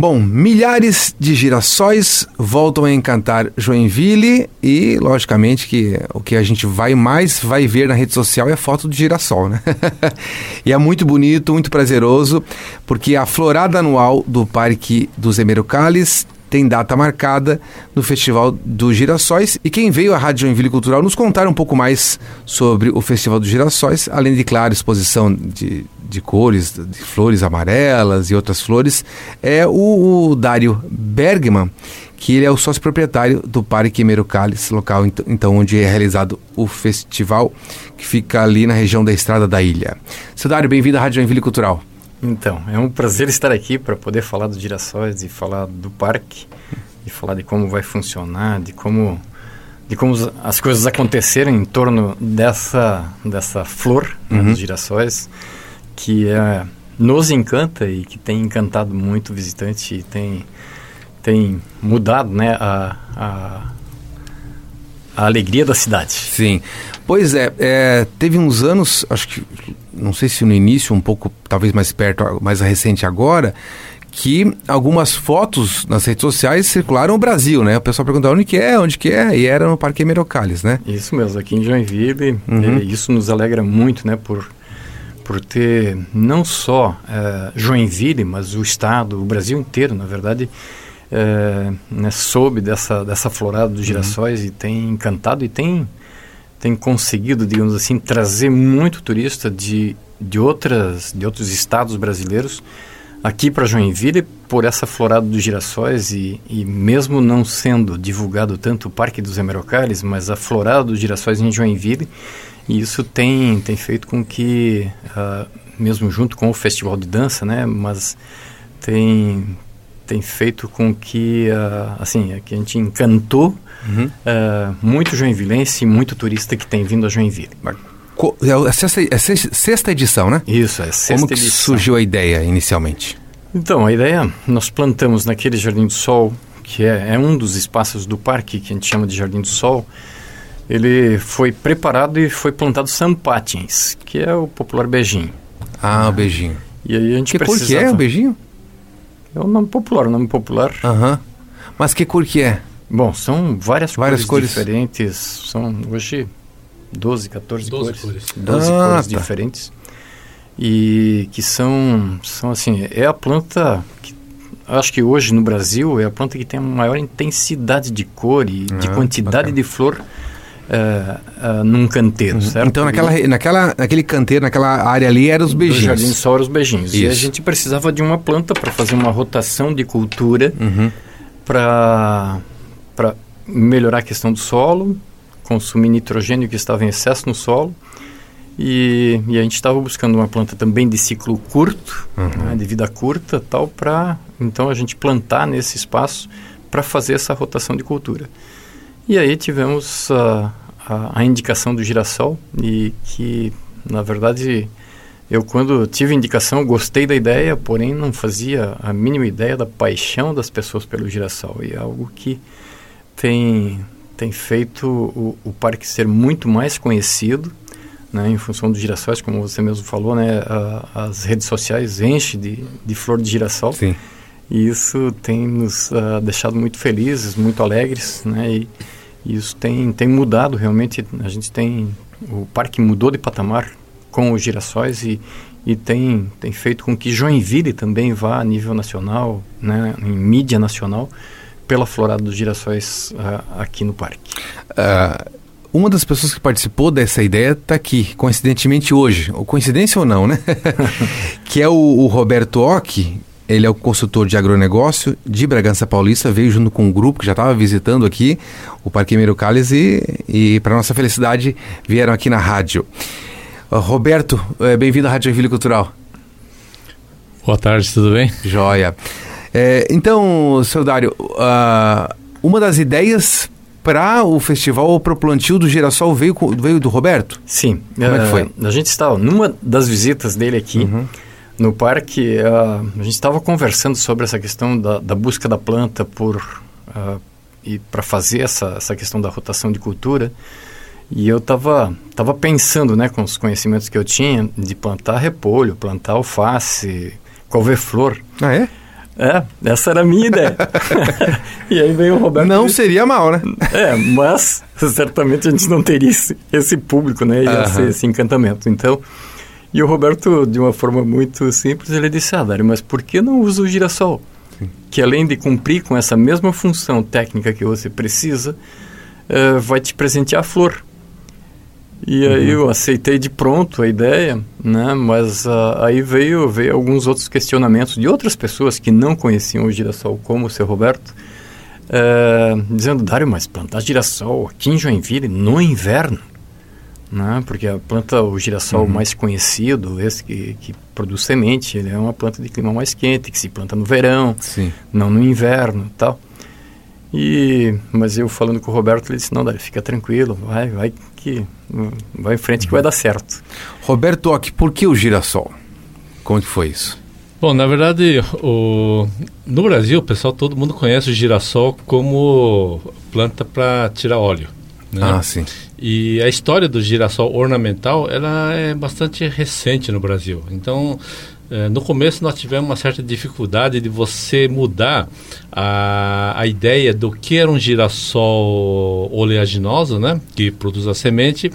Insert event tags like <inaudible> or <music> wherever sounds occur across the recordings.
Bom, milhares de girassóis voltam a encantar Joinville e, logicamente, que o que a gente vai mais vai ver na rede social é foto de girassol, né? <laughs> e é muito bonito, muito prazeroso, porque a florada anual do Parque dos Emerocales tem data marcada no Festival dos Girassóis. E quem veio à Rádio Joinville Cultural nos contar um pouco mais sobre o Festival dos Girassóis, além de, claro, exposição de, de cores, de flores amarelas e outras flores, é o, o Dário Bergman, que ele é o sócio proprietário do Parque Merucales, local então onde é realizado o festival, que fica ali na região da Estrada da Ilha. Seu Dário, bem-vindo à Rádio Joinville Cultural. Então, é um prazer estar aqui para poder falar dos girassóis e falar do parque e falar de como vai funcionar, de como de como as coisas aconteceram em torno dessa dessa flor uhum. né, dos girassóis que é, nos encanta e que tem encantado muito o visitante e tem tem mudado né a, a, a alegria da cidade. Sim. Pois é, é, teve uns anos, acho que não sei se no início, um pouco, talvez mais perto, mais recente agora, que algumas fotos nas redes sociais circularam o Brasil, né? O pessoal perguntava onde que é, onde que é, e era no Parque Emerocales, né? Isso mesmo, aqui em Joinville, uhum. isso nos alegra muito, né? Por, por ter não só é, Joinville, mas o estado, o Brasil inteiro, na verdade, é, né, soube dessa, dessa florada dos uhum. girassóis uhum. e tem encantado e tem tem conseguido, digamos assim, trazer muito turista de, de, outras, de outros estados brasileiros aqui para Joinville por essa florada dos girassóis e, e, mesmo não sendo divulgado tanto o Parque dos Emerocales, mas a florada dos girassóis em Joinville, e isso tem, tem feito com que, uh, mesmo junto com o Festival de Dança, né, mas tem, tem feito com que, uh, assim, que a gente encantou uhum. uh, muito joinvilense e muito turista que tem vindo a Joinville. É a sexta, é sexta edição, né? Isso, é sexta Como edição. surgiu a ideia inicialmente? Então, a ideia, nós plantamos naquele Jardim do Sol, que é, é um dos espaços do parque que a gente chama de Jardim do Sol, ele foi preparado e foi plantado sampatins, que é o popular beijinho. Ah, o beijinho. E aí a gente que precisava... cor que é o beijinho? É o nome popular, o nome popular. Aham. Uhum. Mas que cor que é? Bom, são várias, várias cores, cores, diferentes. São hoje 12, 14 12 cores. cores. 12 ah, cores tá. diferentes. E que são, são assim, é a planta que acho que hoje no Brasil é a planta que tem a maior intensidade de cor e de ah, quantidade bacana. de flor uh, uh, num canteiro, uhum. certo? Então naquela, naquela, naquele canteiro, naquela área ali eram os beijinhos. No jardim só eram os beijinhos. Isso. E a gente precisava de uma planta para fazer uma rotação de cultura uhum. para para melhorar a questão do solo, consumir nitrogênio que estava em excesso no solo. E, e a gente estava buscando uma planta também de ciclo curto, uhum. né, de vida curta, tal, para então a gente plantar nesse espaço para fazer essa rotação de cultura. E aí tivemos a, a, a, indicação do girassol e que, na verdade, eu quando tive indicação gostei da ideia, porém não fazia a mínima ideia da paixão das pessoas pelo girassol. E é algo que tem, tem feito o, o parque ser muito mais conhecido, né, em função dos girassóis, como você mesmo falou, né, a, as redes sociais enchem de, de flor de girassol. Sim. E isso tem nos uh, deixado muito felizes, muito alegres, né, e isso tem, tem mudado realmente. A gente tem. O parque mudou de patamar com os girassóis e, e tem, tem feito com que Joinville também vá a nível nacional, né, em mídia nacional, pela florada dos girassóis uh, aqui no parque. Uh, uma das pessoas que participou dessa ideia está aqui, coincidentemente hoje, ou coincidência ou não, né? <laughs> que é o, o Roberto Ock, ele é o consultor de agronegócio de Bragança Paulista, veio junto com um grupo que já estava visitando aqui o Parque Meiro Calles e, e para nossa felicidade, vieram aqui na rádio. Uh, Roberto, uh, bem-vindo à Rádio Joinville Cultural. Boa tarde, tudo bem? Joia. É, então, seu Dário, uh, uma das ideias para o festival ou para o plantio do girassol veio, veio do Roberto? Sim. Como uh, é que foi? A gente estava, numa das visitas dele aqui, uhum. No parque, uh, a gente estava conversando sobre essa questão da, da busca da planta por uh, e para fazer essa, essa questão da rotação de cultura. E eu estava tava pensando, né, com os conhecimentos que eu tinha, de plantar repolho, plantar alface, couve-flor. Ah, é? É, essa era a minha ideia. <laughs> <laughs> e aí veio o Roberto. Não seria mal, né? É, mas certamente a gente não teria esse, esse público, né? Ia uh -huh. esse encantamento. Então, e o Roberto, de uma forma muito simples, ele disse: Ah, Dário, mas por que não usa o girassol? Sim. Que além de cumprir com essa mesma função técnica que você precisa, uh, vai te presentear a flor. E uhum. aí eu aceitei de pronto a ideia, né? Mas uh, aí veio, veio alguns outros questionamentos de outras pessoas que não conheciam o girassol, como o seu Roberto, uh, dizendo, Dário, mas plantar girassol aqui em Joinville no inverno, né? Porque a planta, o girassol uhum. mais conhecido, esse que, que produz semente, ele é uma planta de clima mais quente, que se planta no verão, Sim. não no inverno tal. E, mas eu falando com o Roberto, ele disse, não, Dário, fica tranquilo, vai, vai que vai em frente que vai dar certo. Roberto Ock, por que o girassol? Como que foi isso? Bom, na verdade, o, no Brasil, pessoal, todo mundo conhece o girassol como planta para tirar óleo. Né? Ah, sim. E a história do girassol ornamental, ela é bastante recente no Brasil. Então, é, no começo nós tivemos uma certa dificuldade de você mudar a, a ideia do que era um girassol oleaginoso, né, que produz a semente,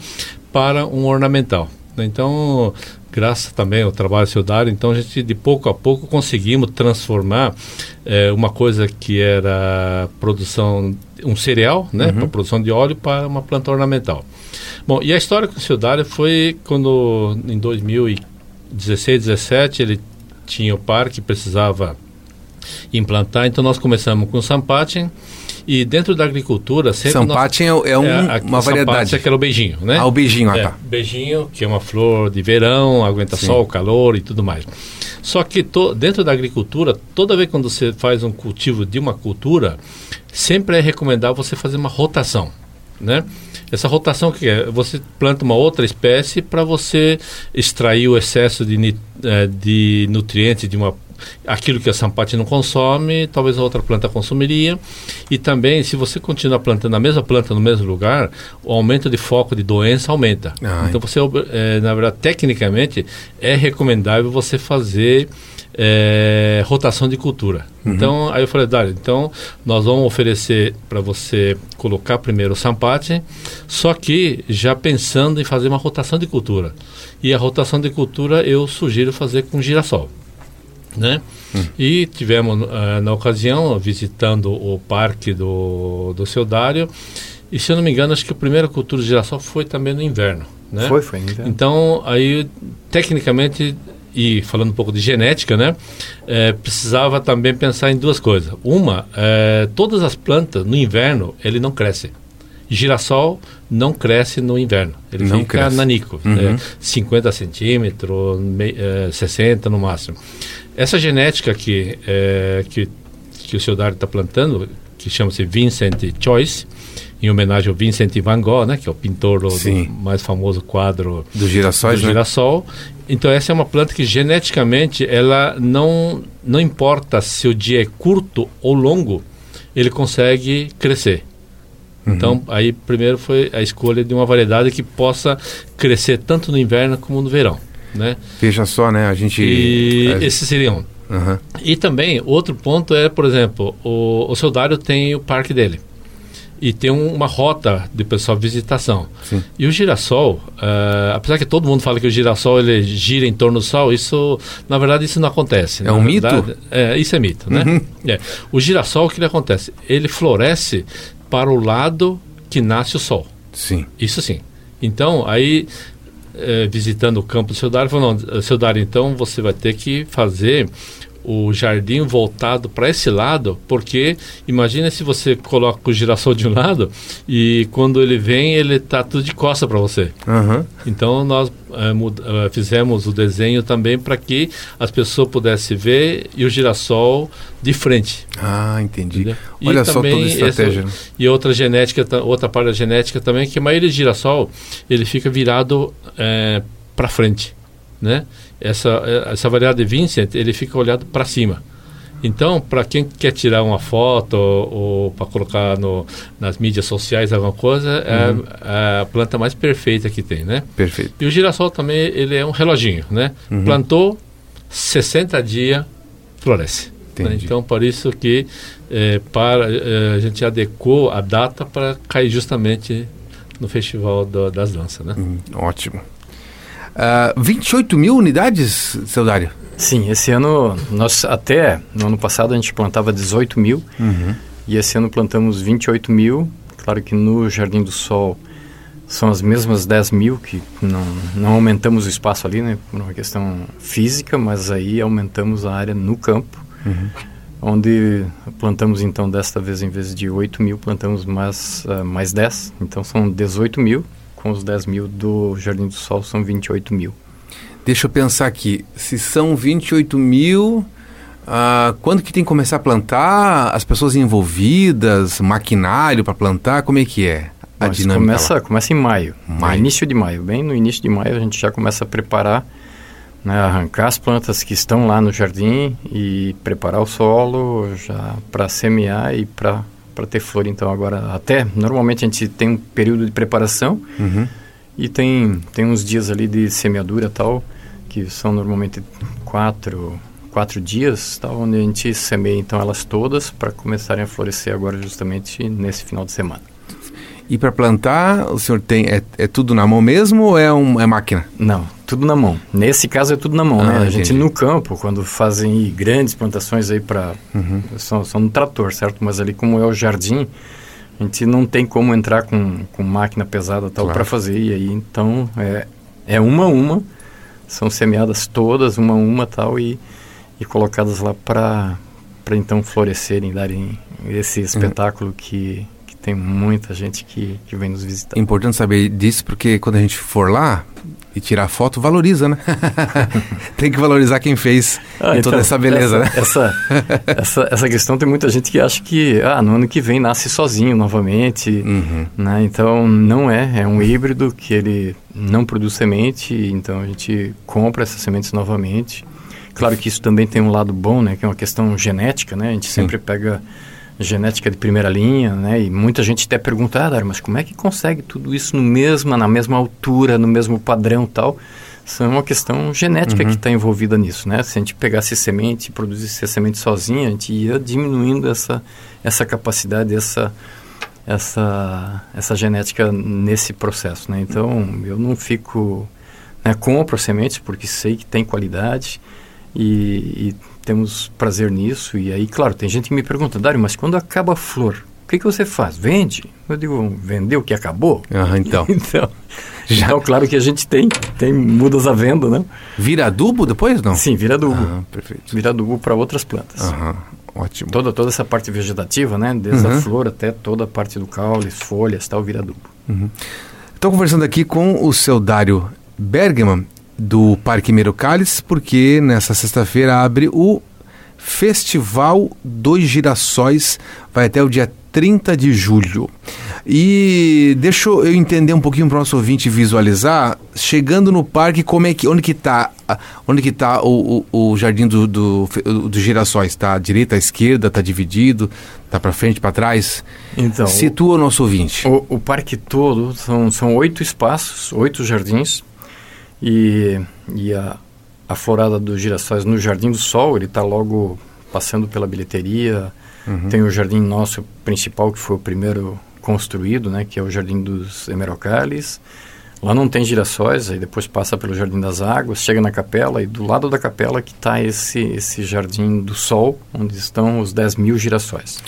para um ornamental. Então, graças também ao trabalho Dário, então a gente de pouco a pouco conseguimos transformar é, uma coisa que era produção, um cereal, né, uhum. para produção de óleo, para uma planta ornamental. Bom, e a história com o Dário foi quando, em 2015, 16, 17, ele tinha o parque, precisava implantar, então nós começamos com o Sampatin e dentro da agricultura sempre Sampatin nós, é, um, é, uma variedade. é aquele beijinho, né? Ah, o beijinho, ah, é, tá. Beijinho, que é uma flor de verão, aguenta Sim. sol, calor e tudo mais. Só que to, dentro da agricultura, toda vez quando você faz um cultivo de uma cultura, sempre é recomendável você fazer uma rotação, né? Essa rotação que é? Você planta uma outra espécie para você extrair o excesso de, eh, de nutrientes de uma aquilo que a sampate não consome, talvez a outra planta consumiria. E também, se você continuar plantando a mesma planta no mesmo lugar, o aumento de foco de doença aumenta. Ah, então, você, é, na verdade, tecnicamente, é recomendável você fazer é, rotação de cultura. Uhum. Então, aí eu falei, Dário, então nós vamos oferecer para você colocar primeiro o sampate, só que já pensando em fazer uma rotação de cultura. E a rotação de cultura eu sugiro fazer com girassol. Né? Uhum. E tivemos, uh, na ocasião, visitando o parque do, do seu Dário, e se eu não me engano, acho que a primeira cultura de girassol foi também no inverno. Né? Foi, foi no inverno. Então, aí, tecnicamente, e falando um pouco de genética, né, é, precisava também pensar em duas coisas. Uma, é, todas as plantas no inverno ele não cresce. Girassol não cresce no inverno, ele não fica cresce. nanico, uhum. é, 50 centímetros, é, 60 no máximo. Essa genética que, é, que, que o seu Dário está plantando, que chama-se Vincent Choice, em homenagem ao Vincent van Gogh, né, que é o pintor do, do mais famoso quadro do girassol. Do né? girassol. Então essa é uma planta que geneticamente ela não não importa se o dia é curto ou longo, ele consegue crescer. Uhum. Então aí primeiro foi a escolha de uma variedade que possa crescer tanto no inverno como no verão, né? Veja só, né? A gente e é... esse seria um. Uhum. E também outro ponto é, por exemplo, o, o Soldário tem o parque dele e tem um, uma rota de pessoal visitação. Sim. E o girassol, uh, apesar que todo mundo fala que o girassol ele gira em torno do sol, isso na verdade isso não acontece. É um verdade, mito? É, isso é mito, né? Uhum. É. O girassol o que ele acontece? Ele floresce para o lado que nasce o sol. Sim. Isso sim. Então aí visitando o campo do seu Dário, falou, não, então você vai ter que fazer o jardim voltado para esse lado, porque imagina se você coloca o girassol de um lado e quando ele vem ele está tudo de costa para você. Uhum. Então nós uh, fizemos o desenho também para que as pessoas pudessem ver e o girassol de frente. Ah, entendi. Entendeu? Olha e só toda a estratégia. Essa, né? e outra genética, outra parte da genética também que a maioria de girassol ele fica virado é, eh, para frente, né? essa, essa variedade de Vincent, ele fica olhado para cima. Então, para quem quer tirar uma foto ou, ou para colocar no, nas mídias sociais alguma coisa, é uhum. é a planta mais perfeita que tem, né? Perfeito. E o girassol também, ele é um reloginho, né? Uhum. Plantou, 60 dias, floresce. Né? Então, por isso que é, para, é, a gente adequou a data para cair justamente no Festival do, das Danças. Né? Hum, ótimo. Uh, 28 mil unidades, seu Dário? Sim, esse ano, nós até no ano passado a gente plantava 18 mil uhum. e esse ano plantamos 28 mil. Claro que no Jardim do Sol são as mesmas 10 mil, que não, não aumentamos o espaço ali, né, por uma questão física, mas aí aumentamos a área no campo, uhum. onde plantamos então desta vez, em vez de 8 mil, plantamos mais, uh, mais 10, então são 18 mil, com os 10 mil do Jardim do Sol são 28 mil. Deixa eu pensar aqui. Se são 28 mil, uh, quando que tem que começar a plantar? As pessoas envolvidas, maquinário para plantar, como é que é? A Mas dinâmica começa, começa em maio, maio. início de maio. Bem no início de maio a gente já começa a preparar, né, arrancar as plantas que estão lá no jardim e preparar o solo já para semear e para para ter flor. Então agora até normalmente a gente tem um período de preparação uhum. e tem tem uns dias ali de semeadura tal que são normalmente quatro, quatro dias, tá, onde a gente semeia então elas todas para começarem a florescer agora justamente nesse final de semana. E para plantar, o senhor tem é, é, tudo na mão mesmo ou é, um, é máquina? Não, tudo na mão. Nesse caso é tudo na mão, ah, né? A gente no campo, quando fazem grandes plantações aí para uhum. são, são no trator, certo? Mas ali como é o jardim, a gente não tem como entrar com, com máquina pesada tal claro. para fazer. E aí então é, é uma a uma são semeadas todas, uma a uma tal, e, e colocadas lá para então florescerem, darem esse uhum. espetáculo uhum. que tem muita gente que, que vem nos visitar. Importante saber disso, porque quando a gente for lá e tirar foto, valoriza, né? <laughs> tem que valorizar quem fez ah, toda então, essa beleza, essa, né? essa, essa, essa questão tem muita gente que acha que ah, no ano que vem nasce sozinho novamente, uhum. né? Então não é, é um híbrido que ele não produz semente, então a gente compra essas sementes novamente. Claro que isso também tem um lado bom, né? Que é uma questão genética, né? A gente Sim. sempre pega genética de primeira linha, né? E muita gente até pergunta, ah, Dário, mas como é que consegue tudo isso no mesma, na mesma altura, no mesmo padrão tal? Isso é uma questão genética uhum. que está envolvida nisso, né? Se a gente pegasse semente e produzisse a semente sozinha, a gente ia diminuindo essa, essa capacidade, essa essa, essa genética nesse processo, né? Então, eu não fico... Né, compro sementes porque sei que tem qualidade e, e, temos prazer nisso. E aí, claro, tem gente que me pergunta, Dário, mas quando acaba a flor, o que, que você faz? Vende? Eu digo, vendeu o que acabou? Ah, então. <laughs> então, <laughs> Já... então, claro que a gente tem, tem mudas à venda, né? Vira adubo depois, não? Sim, vira adubo. Ah, perfeito. Vira adubo para outras plantas. Aham. Ótimo. Toda, toda essa parte vegetativa, né? Desde uhum. a flor até toda a parte do caule, folhas, tal, vira adubo. Estou uhum. conversando aqui com o seu Dário Bergman, do Parque Merocales, porque nessa sexta-feira abre o Festival dos Girassóis, vai até o dia 30 de julho. E deixa eu entender um pouquinho para o nosso ouvinte visualizar, chegando no parque, como é que, onde que está onde que tá o, o, o jardim do, do, do girassóis? Está à direita, à esquerda, está dividido, está para frente, para trás? Então, Situa o nosso ouvinte. O, o parque todo são, são oito espaços, oito jardins, e, e a, a florada dos girassóis no Jardim do Sol, ele está logo passando pela bilheteria, Uhum. Tem o jardim nosso principal, que foi o primeiro construído, né, que é o Jardim dos Emerocales. Lá não tem girassóis, aí depois passa pelo Jardim das Águas, chega na capela e do lado da capela que está esse, esse Jardim do Sol, onde estão os 10 mil girassóis.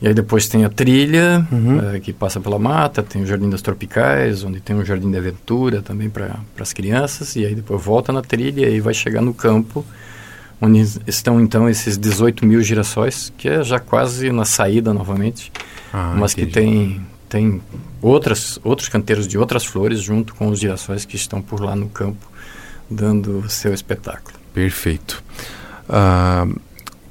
E aí depois tem a trilha, uhum. uh, que passa pela mata, tem o Jardim das Tropicais, onde tem um Jardim de Aventura também para as crianças, e aí depois volta na trilha e vai chegar no campo, onde estão então esses 18 mil girassóis, que é já quase na saída novamente, ah, mas entendi. que tem, tem outras, outros canteiros de outras flores junto com os girassóis que estão por lá no campo dando seu espetáculo. Perfeito. Uh,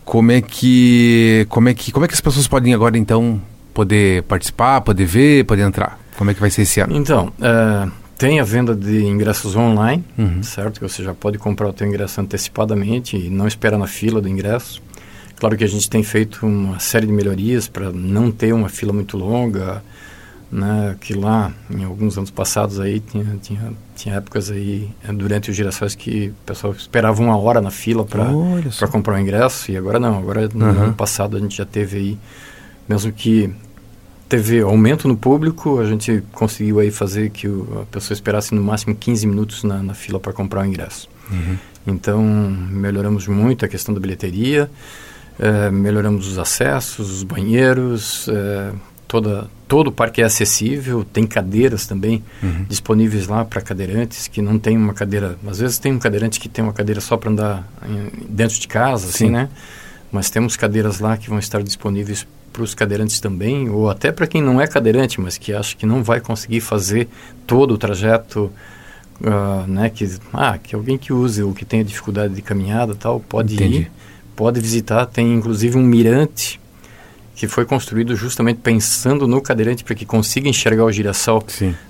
como é que como é que como é que as pessoas podem agora então poder participar, poder ver, poder entrar? Como é que vai ser esse ano? Então, uh, tem a venda de ingressos online, uhum. certo? Que você já pode comprar o seu ingresso antecipadamente e não espera na fila do ingresso. Claro que a gente tem feito uma série de melhorias para não ter uma fila muito longa, né, que lá, em alguns anos passados aí, tinha, tinha, tinha épocas aí, eh, durante os girassóis que o pessoal esperava uma hora na fila para comprar o ingresso, e agora não, agora no uhum. ano passado a gente já teve aí, mesmo que teve aumento no público, a gente conseguiu aí fazer que o, a pessoa esperasse no máximo 15 minutos na, na fila para comprar o ingresso. Uhum. Então, melhoramos muito a questão da bilheteria, é, melhoramos os acessos, os banheiros, é, toda, todo o parque é acessível, tem cadeiras também uhum. disponíveis lá para cadeirantes que não tem uma cadeira, às vezes tem um cadeirante que tem uma cadeira só para andar em, dentro de casa, assim, Sim. assim, né? Mas temos cadeiras lá que vão estar disponíveis para os cadeirantes também, ou até para quem não é cadeirante, mas que acha que não vai conseguir fazer todo o trajeto, uh, né? Que, ah, que alguém que use ou que tenha dificuldade de caminhada tal, pode Entendi. ir, pode visitar. Tem inclusive um mirante que foi construído justamente pensando no cadeirante para que consiga enxergar o girassol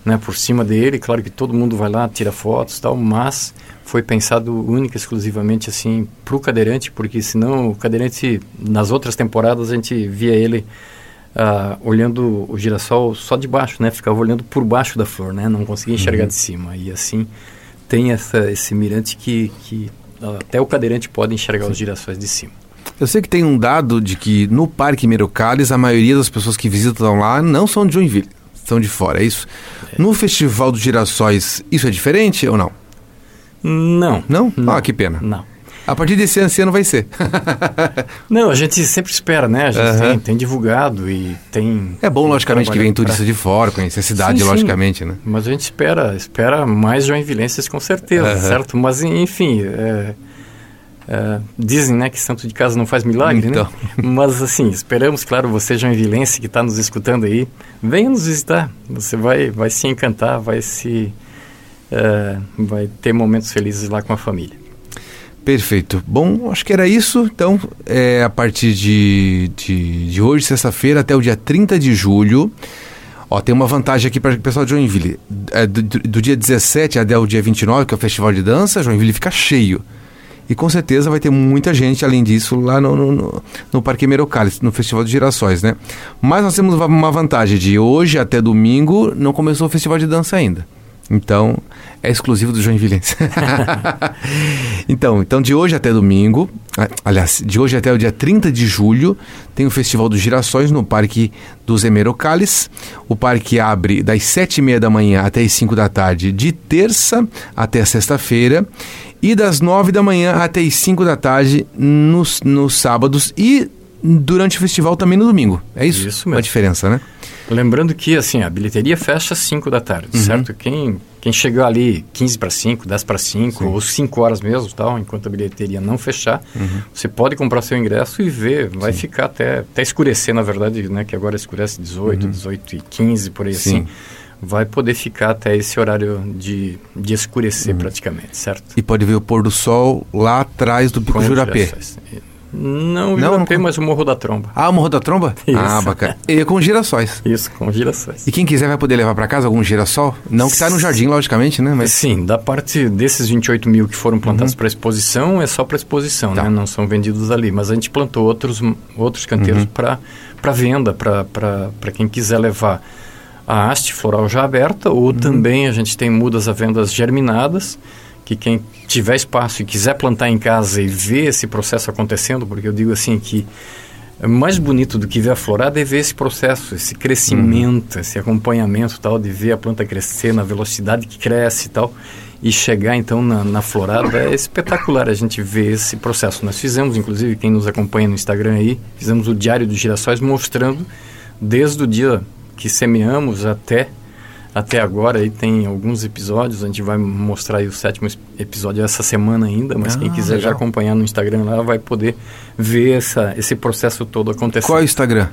né, por cima dele. Claro que todo mundo vai lá, tira fotos tal, mas foi pensado única exclusivamente assim para o cadeirante, porque senão o cadeirante, nas outras temporadas, a gente via ele uh, olhando o girassol só de baixo, né? Ficava olhando por baixo da flor, né? Não conseguia enxergar uhum. de cima. E assim tem essa, esse mirante que, que até o cadeirante pode enxergar Sim. os girassóis de cima. Eu sei que tem um dado de que no Parque Mirocales a maioria das pessoas que visitam lá não são de Joinville, são de fora, é isso? É. No Festival dos Girassóis, isso é diferente ou não? Não. Não? não. Ah, que pena. Não. A partir desse ano, esse ano vai ser. <laughs> não, a gente sempre espera, né? A gente uhum. tem, tem, divulgado e tem... É bom, logicamente, que vem turista pra... de fora, conhecer a cidade, sim, logicamente, sim. né? Mas a gente espera, espera mais joinvilenses com certeza, uhum. certo? Mas, enfim, é, é, dizem, né, que santo de casa não faz milagre, né? então. né? <laughs> Mas, assim, esperamos, claro, você, joinvilense, que está nos escutando aí, venha nos visitar. Você vai, vai se encantar, vai se... É, vai ter momentos felizes lá com a família. Perfeito. Bom, acho que era isso. Então, é, a partir de, de, de hoje, sexta-feira, até o dia 30 de julho. Ó, tem uma vantagem aqui para o pessoal de Joinville. É, do, do, dia 17 até o dia 29, que é o Festival de Dança, Joinville fica cheio. E com certeza vai ter muita gente, além disso, lá no, no, no Parque Merocales, no Festival de Girassóis, né? Mas nós temos uma vantagem de hoje até domingo não começou o Festival de Dança ainda. Então, é exclusivo do Joinvilense. <laughs> então, então, de hoje até domingo, aliás, de hoje até o dia 30 de julho, tem o Festival dos Girassóis no Parque dos Emerocales. O parque abre das 7h30 da manhã até as 5 da tarde, de terça até sexta-feira, e das 9 da manhã até as 5 da tarde nos, nos sábados e durante o festival também no domingo. É isso? Isso mesmo. A diferença, né? Lembrando que, assim, a bilheteria fecha às 5 da tarde, uhum. certo? Quem, quem chegou ali 15 para 5, 10 para 5, Sim. ou 5 horas mesmo, tal, enquanto a bilheteria não fechar, uhum. você pode comprar seu ingresso e ver. Vai Sim. ficar até, até escurecer, na verdade, né? Que agora escurece 18, uhum. 18 e 15, por aí Sim. assim vai poder ficar até esse horário de, de escurecer uhum. praticamente, certo? E pode ver o pôr do sol lá atrás do Pico Jurapê. Não não, não... mas o Morro da Tromba. Ah, o Morro da Tromba? <laughs> Isso. Ah, bacana. E com girassóis. Isso, com girassóis. E quem quiser vai poder levar para casa algum girassol? Não que está no jardim, logicamente, né? Mas... Sim, da parte desses 28 mil que foram plantados uhum. para exposição, é só para exposição, tá. né? Não são vendidos ali. Mas a gente plantou outros, outros canteiros uhum. para venda, para quem quiser levar a haste floral já aberta, ou uhum. também a gente tem mudas à vendas germinadas, que quem tiver espaço e quiser plantar em casa e ver esse processo acontecendo, porque eu digo assim que é mais bonito do que ver a florada é ver esse processo, esse crescimento, uhum. esse acompanhamento tal, de ver a planta crescer na velocidade que cresce e tal, e chegar então na, na florada é espetacular a gente ver esse processo. Nós fizemos, inclusive, quem nos acompanha no Instagram aí, fizemos o Diário dos Girassóis mostrando desde o dia que semeamos até até agora aí tem alguns episódios, a gente vai mostrar o sétimo episódio essa semana ainda, mas ah, quem quiser legal. já acompanhar no Instagram lá vai poder ver essa, esse processo todo acontecendo. Qual é o Instagram?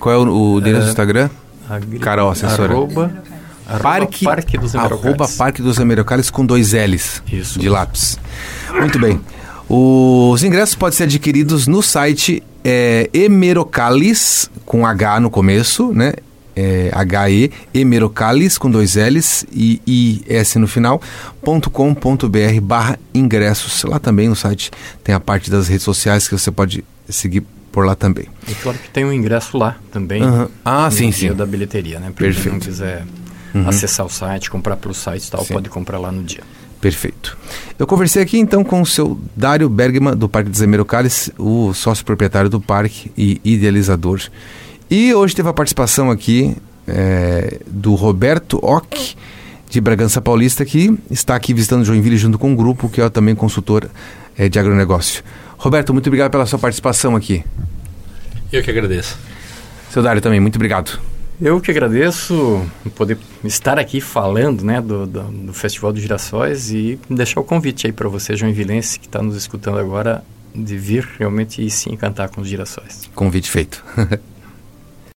Qual é o, o endereço é, do Instagram? Carol, assessora. Arroba, Parque, Parque dos Emerocales. Arroba Parque dos Emerocales com dois L's Isso. de lápis. Muito bem. Os ingressos podem ser adquiridos no site é, Emerocales, com H no começo, né? É, HE Emerocalis com dois L's e IS no final, .com.br barra ingressos. Lá também no site tem a parte das redes sociais que você pode seguir por lá também. E claro que tem um ingresso lá também. Uhum. Ah, sim, sim. da bilheteria, né? Para quem não quiser uhum. acessar o site, comprar pelo site e tal, sim. pode comprar lá no dia. Perfeito. Eu conversei aqui então com o seu Dário Bergman, do Parque de Zemero Calles, o sócio proprietário do parque e idealizador. E hoje teve a participação aqui é, do Roberto Ock, de Bragança Paulista, que está aqui visitando Joinville junto com um grupo, que é também consultor é, de agronegócio. Roberto, muito obrigado pela sua participação aqui. Eu que agradeço. Seu Dário também, muito obrigado. Eu que agradeço poder estar aqui falando né, do, do, do Festival dos Girassóis e deixar o convite aí para você, João Vilense, que está nos escutando agora, de vir realmente e se encantar com os girassóis. Convite feito. <laughs>